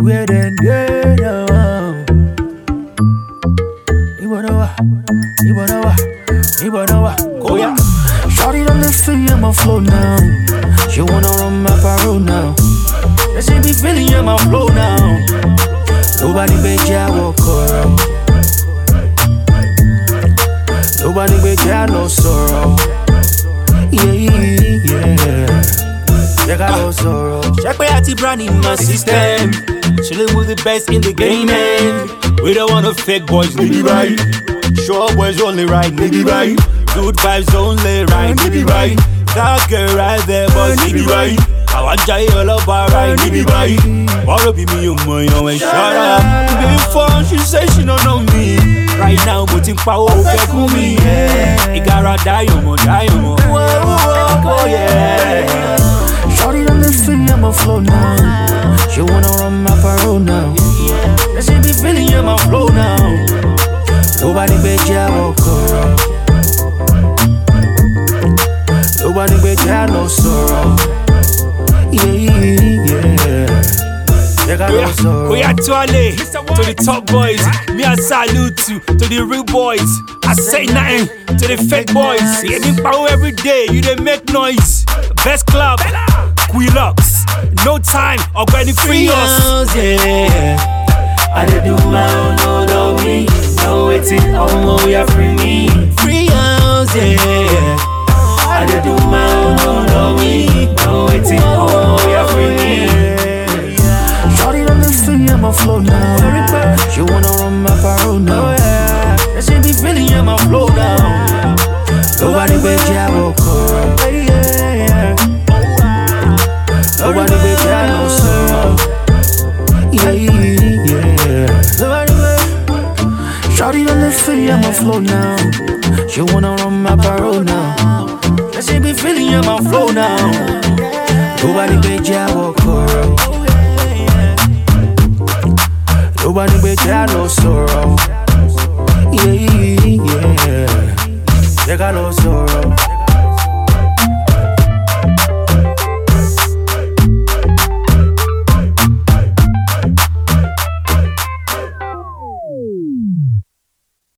Where then yeah, yeah. Ibanawa, Ibanawa, Ibanawa. Oh yeah. Shorty on the feet, I'm a flow now. She wanna run my parole now. Yeah, she be feeling yeah, my flow now. Nobody bet ya walk around. Nobody bet ya no sorrow. Yeah, yeah. They got no sorrow. My àti brand in my system. Chilling with the best in the game, man. We don't want no fake boys, nigga right. Sure boys only right, nigga right. Good vibes only right, nigga right. That girl right there, boys, nigga right. Àwọn jayé ọlọ́ba right, nigga right. Wọ́n bí mi ò mọ èèyàn ẹ̀ ṣọ́ra. Before she say she no know me. Right now mo ti ń pawó fẹ́ kún mi. Ìgara dáyọ̀ mọ̀ dáyọ̀ mọ̀. Oh yeah. Shorty on the feet, I'm flow now. She wanna run my parole now. Yeah, she be feeling yeah, my flow now. Nobody bet ya oh, walk around. Nobody bet ya no sorrow. Yeah, yeah, yeah. They got no sorrow. We are Twale, to the top boys. Me I salute to, to the real boys. I say nothing to the fake boys. Yeah, me power every day, you they make noise. Best club, Quilox. No time, or any free us. yeah. I did do my own, no, no, me. No waiting, oh, no, yeah, free me. Free house, yeah. I did do my own, no, no, me. No waiting, oh, no, yeah, free me. Shorty on the feet, I'm a flow now. She wanna run my parole now. Oh, yeah, she be feeling yeah, my flow now. Nobody Shorty on a flow now. She wanna run my parole now. Yeah, she be feeling yeah, my flow now. Nobody bet ya walk around. Nobody bet ya no sorrow. Yeah, yeah, yeah. They got no sorrow.